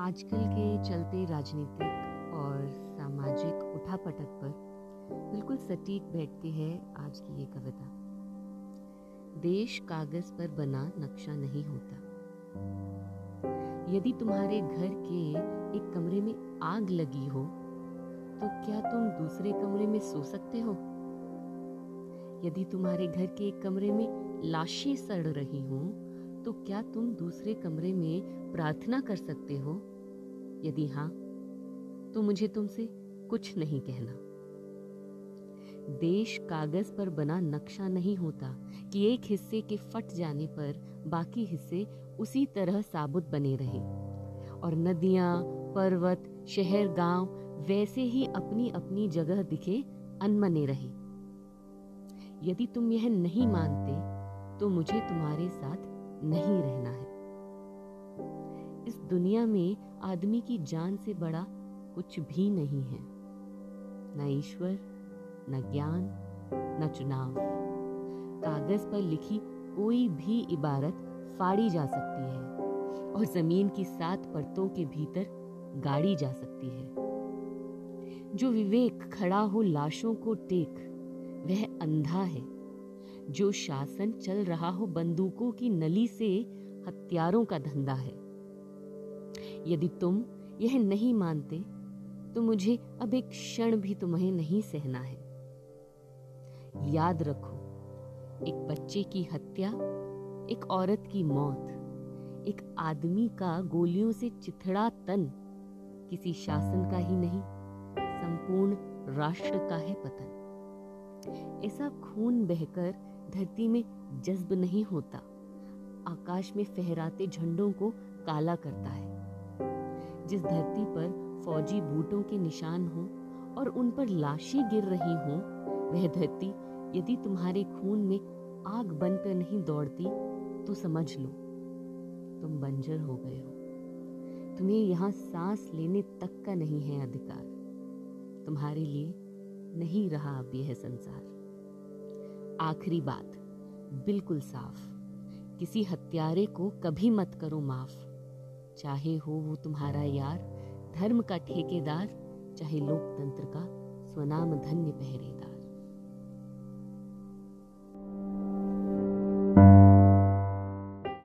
आजकल के चलते राजनीतिक और सामाजिक उठापटक पर बिल्कुल सटीक बैठती है आज की ये कविता। देश कागज़ पर बना नक्शा नहीं होता। यदि तुम्हारे घर के एक कमरे में आग लगी हो तो क्या तुम दूसरे कमरे में सो सकते हो? यदि तुम्हारे घर के एक कमरे में लाशें सड़ रही हों तो क्या तुम दूसरे कमरे में प्रार्थना कर सकते हो? यदि हाँ तो मुझे तुमसे कुछ नहीं कहना। देश कागज़ पर बना नक्शा नहीं होता कि एक हिस्से के फट जाने पर बाकी हिस्से उसी तरह साबुत बने रहे। और नदियाँ, पर्वत, शहर, गाँव, वैसे ही अपनी अपनी जगह दिखे अनमने रहे। यदि तुम यह नहीं मानते तो मुझे तुम्हारे साथ नहीं रहना है। इस दुनिया में आदमी की जान से बड़ा कुछ भी नहीं है। न ईश्वर न ज्ञान न चुनाव। कागज़ पर लिखी कोई भी इबारत फाड़ी जा सकती है और ज़मीन की सात परतों के भीतर गाड़ी जा सकती है। जो विवेक खड़ा हो लाशों को टेक वह अंधा है। जो शासन चल रहा हो बंदूकों की नली से हथियारों का धंधा है। यदि तुम यह नहीं मानते तो मुझे अब एक क्षण भी तुम्हें नहीं सहना है। याद रखो, एक बच्चे की हत्या, एक औरत की मौत, एक आदमी का गोलियों से चिथड़ा तन किसी शासन का ही नहीं, संपूर्ण राष्ट्र का है पतन। ऐसा खून बहकर धरती में जज्ब नहीं होता। आकाश में फहराते झंडों को काला करता है। जिस धरती पर फौजी बूटों के निशान हो और उन पर लाशें गिर रही हों, वह धरती यदि तुम्हारे खून में आग बनकर नहीं दौड़ती तो समझ लो, तुम बंजर हो गए हो। तुम्हें यहाँ सांस लेने तक का नहीं है अधिकार। तुम्हारे लिए नहीं रहा अब यह संसार। आखिरी बात, बिल्कुल साफ़। किसी हत्यारे को कभी मत करो माफ़। चाहे हो वो तुम्हारा यार, धर्म का ठेकेदार, चाहे लोकतंत्र का स्वनाम धन्य पहरेदार।